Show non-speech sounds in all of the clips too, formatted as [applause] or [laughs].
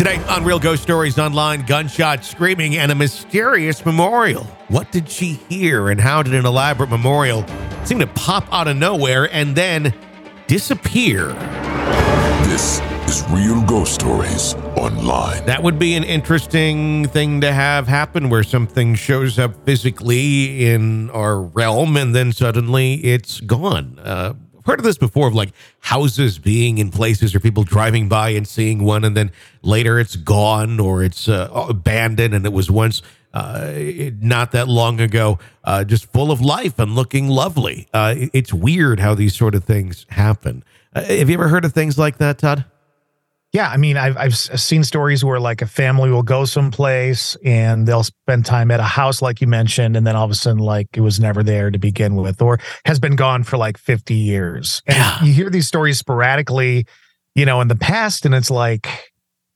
Today on Real Ghost Stories Online, gunshot screaming and a mysterious memorial. What did she hear and how did an elaborate memorial seem to pop out of nowhere and then disappear? This is Real Ghost Stories Online. That would be an interesting thing to have happen where something shows up physically in our realm and then suddenly it's gone. Uh, heard of this before of like houses being in places or people driving by and seeing one and then later it's gone or it's uh, abandoned and it was once uh, not that long ago uh, just full of life and looking lovely. Uh, it's weird how these sort of things happen. Uh, have you ever heard of things like that, Todd? Yeah, I mean, I've I've seen stories where like a family will go someplace and they'll spend time at a house, like you mentioned, and then all of a sudden, like it was never there to begin with, or has been gone for like fifty years. And you hear these stories sporadically, you know, in the past, and it's like,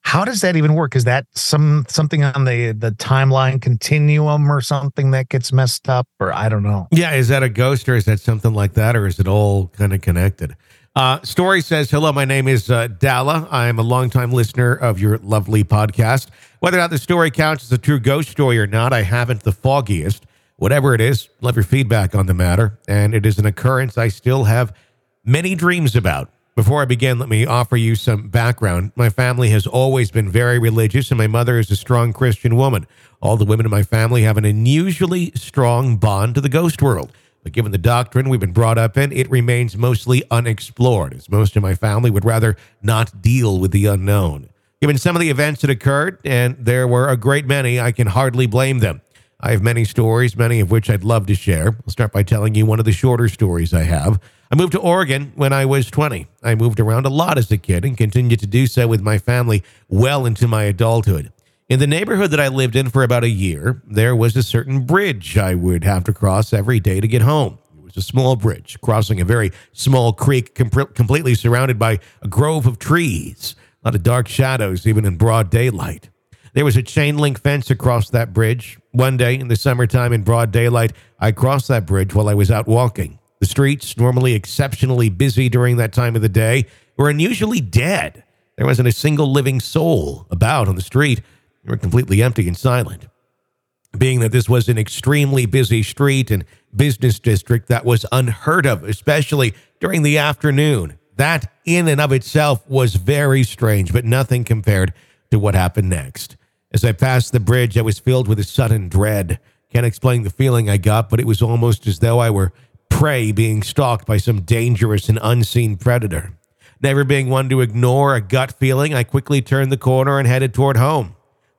how does that even work? Is that some something on the the timeline continuum or something that gets messed up, or I don't know. Yeah, is that a ghost or is that something like that, or is it all kind of connected? Uh, Story says, Hello, my name is uh, Dalla. I am a longtime listener of your lovely podcast. Whether or not the story counts as a true ghost story or not, I haven't the foggiest. Whatever it is, love your feedback on the matter. And it is an occurrence I still have many dreams about. Before I begin, let me offer you some background. My family has always been very religious, and my mother is a strong Christian woman. All the women in my family have an unusually strong bond to the ghost world. But given the doctrine we've been brought up in, it remains mostly unexplored, as most of my family would rather not deal with the unknown. Given some of the events that occurred, and there were a great many, I can hardly blame them. I have many stories, many of which I'd love to share. I'll start by telling you one of the shorter stories I have. I moved to Oregon when I was 20. I moved around a lot as a kid and continued to do so with my family well into my adulthood. In the neighborhood that I lived in for about a year, there was a certain bridge I would have to cross every day to get home. It was a small bridge crossing a very small creek, com- completely surrounded by a grove of trees, a lot of dark shadows, even in broad daylight. There was a chain link fence across that bridge. One day in the summertime in broad daylight, I crossed that bridge while I was out walking. The streets, normally exceptionally busy during that time of the day, were unusually dead. There wasn't a single living soul about on the street. Were completely empty and silent. Being that this was an extremely busy street and business district that was unheard of, especially during the afternoon. That in and of itself was very strange, but nothing compared to what happened next. As I passed the bridge, I was filled with a sudden dread. Can't explain the feeling I got, but it was almost as though I were prey being stalked by some dangerous and unseen predator. Never being one to ignore a gut feeling, I quickly turned the corner and headed toward home.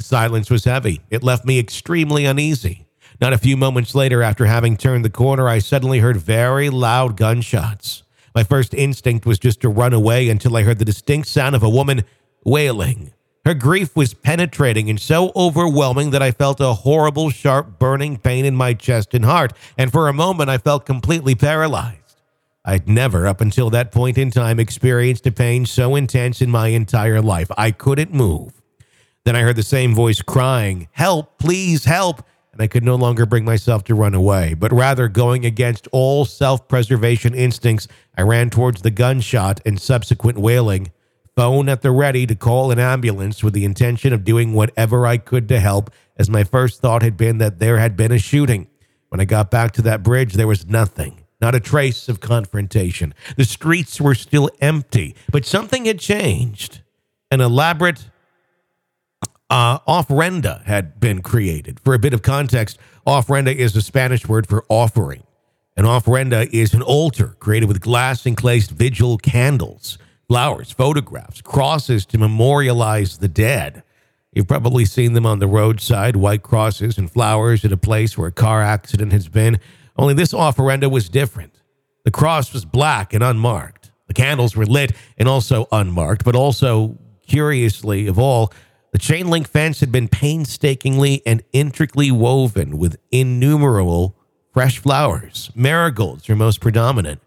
Silence was heavy. It left me extremely uneasy. Not a few moments later, after having turned the corner, I suddenly heard very loud gunshots. My first instinct was just to run away until I heard the distinct sound of a woman wailing. Her grief was penetrating and so overwhelming that I felt a horrible, sharp, burning pain in my chest and heart, and for a moment I felt completely paralyzed. I'd never, up until that point in time, experienced a pain so intense in my entire life. I couldn't move. Then I heard the same voice crying, Help, please help. And I could no longer bring myself to run away, but rather going against all self preservation instincts, I ran towards the gunshot and subsequent wailing, phone at the ready to call an ambulance with the intention of doing whatever I could to help, as my first thought had been that there had been a shooting. When I got back to that bridge, there was nothing, not a trace of confrontation. The streets were still empty, but something had changed. An elaborate uh, ofrenda had been created. For a bit of context, ofrenda is a Spanish word for offering. An ofrenda is an altar created with glass encased vigil candles, flowers, photographs, crosses to memorialize the dead. You've probably seen them on the roadside, white crosses and flowers at a place where a car accident has been. Only this ofrenda was different. The cross was black and unmarked. The candles were lit and also unmarked, but also, curiously of all, the chain link fence had been painstakingly and intricately woven with innumerable fresh flowers. Marigolds were most predominant.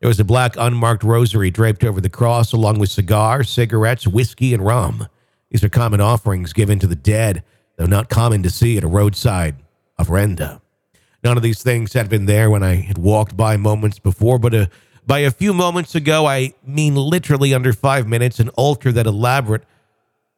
There was a black unmarked rosary draped over the cross, along with cigars, cigarettes, whiskey, and rum. These are common offerings given to the dead, though not common to see at a roadside ofrenda. None of these things had been there when I had walked by moments before, but a, by a few moments ago, I mean literally under five minutes, an altar that elaborate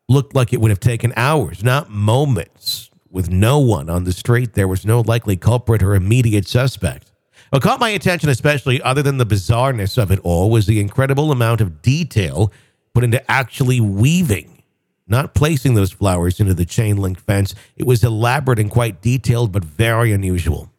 looked like it would have taken hours, not moments. With no one on the street, there was no likely culprit or immediate suspect. What caught my attention, especially other than the bizarreness of it all, was the incredible amount of detail put into actually weaving, not placing those flowers into the chain link fence. It was elaborate and quite detailed, but very unusual.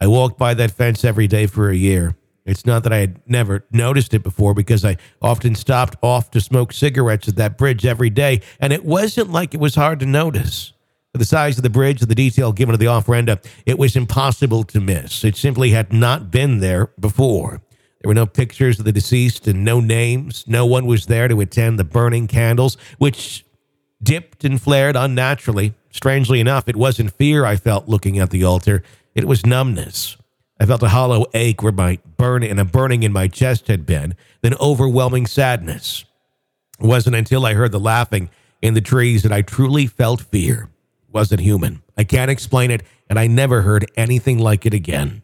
I walked by that fence every day for a year. It's not that I had never noticed it before because I often stopped off to smoke cigarettes at that bridge every day, and it wasn't like it was hard to notice. The size of the bridge and the detail given to the ofrenda, it was impossible to miss. It simply had not been there before. There were no pictures of the deceased and no names. No one was there to attend the burning candles, which dipped and flared unnaturally. Strangely enough, it wasn't fear I felt looking at the altar, it was numbness. I felt a hollow ache where my burn and a burning in my chest had been, then overwhelming sadness. It wasn't until I heard the laughing in the trees that I truly felt fear. It wasn't human. I can't explain it, and I never heard anything like it again.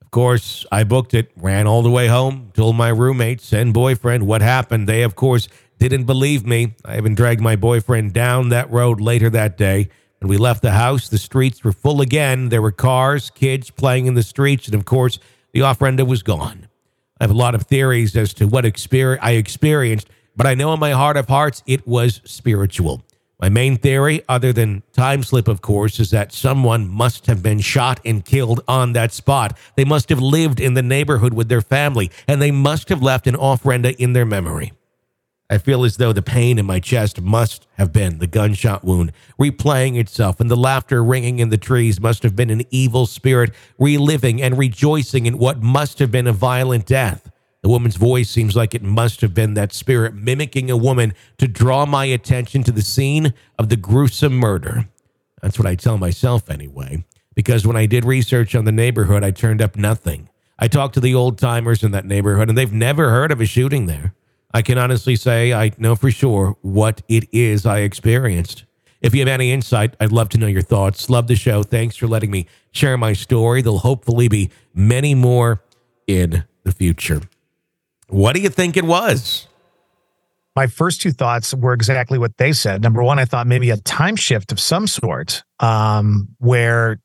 Of course, I booked it, ran all the way home, told my roommates and boyfriend what happened. They, of course, didn't believe me. I even dragged my boyfriend down that road later that day. When we left the house, the streets were full again. There were cars, kids playing in the streets, and of course, the ofrenda was gone. I have a lot of theories as to what exper- I experienced, but I know in my heart of hearts it was spiritual. My main theory, other than time slip, of course, is that someone must have been shot and killed on that spot. They must have lived in the neighborhood with their family, and they must have left an ofrenda in their memory. I feel as though the pain in my chest must have been the gunshot wound replaying itself, and the laughter ringing in the trees must have been an evil spirit reliving and rejoicing in what must have been a violent death. The woman's voice seems like it must have been that spirit mimicking a woman to draw my attention to the scene of the gruesome murder. That's what I tell myself anyway, because when I did research on the neighborhood, I turned up nothing. I talked to the old timers in that neighborhood, and they've never heard of a shooting there. I can honestly say I know for sure what it is I experienced. If you have any insight, I'd love to know your thoughts. Love the show. Thanks for letting me share my story. There'll hopefully be many more in the future. What do you think it was? My first two thoughts were exactly what they said. Number one, I thought maybe a time shift of some sort, um, where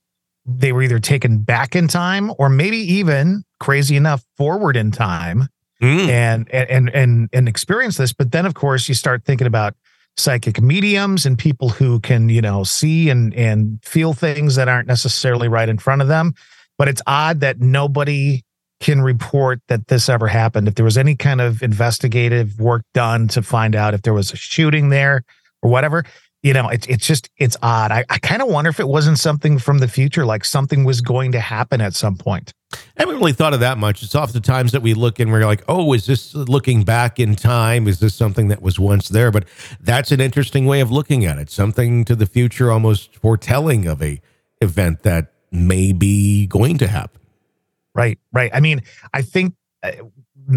they were either taken back in time or maybe even crazy enough forward in time mm. and, and and and experience this. But then, of course, you start thinking about psychic mediums and people who can, you know, see and and feel things that aren't necessarily right in front of them. But it's odd that nobody can report that this ever happened. If there was any kind of investigative work done to find out if there was a shooting there or whatever, you know, it's it's just it's odd. I, I kind of wonder if it wasn't something from the future, like something was going to happen at some point. I haven't really thought of that much. It's oftentimes that we look and we're like, oh, is this looking back in time? Is this something that was once there? But that's an interesting way of looking at it. Something to the future, almost foretelling of a event that may be going to happen. Right, right. I mean, I think uh,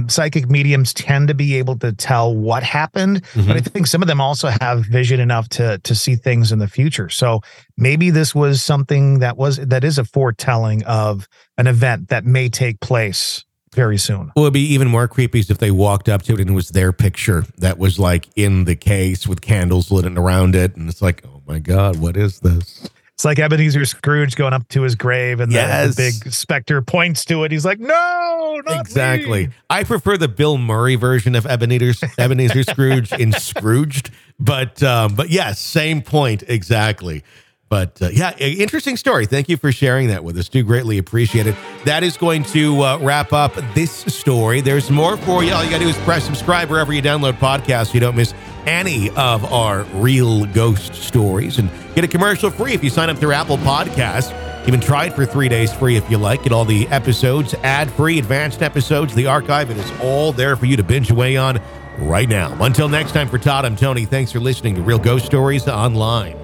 psychic mediums tend to be able to tell what happened, Mm-hmm. but I think some of them also have vision enough to to see things in the future. So maybe this was something that was that is a foretelling of an event that may take place very soon. Well, it'd be even more creepy if they walked up to it and it was their picture that was like in the case with candles lit around it. And it's like, oh my God, what is this? It's like Ebenezer Scrooge going up to his grave and the- Yes. the, big specter points to it. He's like, no, not Exactly. me." I prefer the Bill Murray version of Ebenezer, Ebenezer [laughs] Scrooge in Scrooged. But, um, but yes, same point. Exactly. But uh, yeah, interesting story. Thank you for sharing that with us. Do greatly appreciate it. That is going to uh, wrap up this story. There's more for you. All you got to do is press subscribe wherever you download podcasts. So you don't miss any of our real ghost stories and get a commercial free if you sign up through Apple Podcasts. Even try it for three days free if you like. Get all the episodes, ad free, advanced episodes, the archive. It is all there for you to binge away on right now. Until next time, for Todd, I'm Tony. Thanks for listening to Real Ghost Stories Online.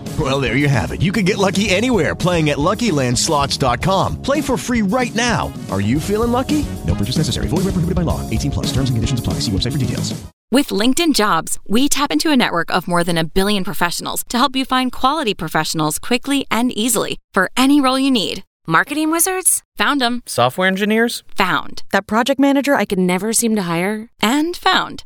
Well, there you have it. You can get lucky anywhere playing at LuckyLandSlots.com. Play for free right now. Are you feeling lucky? No purchase necessary. Void where prohibited by law. 18 plus. Terms and conditions apply. See website for details. With LinkedIn Jobs, we tap into a network of more than a billion professionals to help you find quality professionals quickly and easily for any role you need. Marketing wizards? Found them. Software engineers? Found. That project manager I could never seem to hire? And found.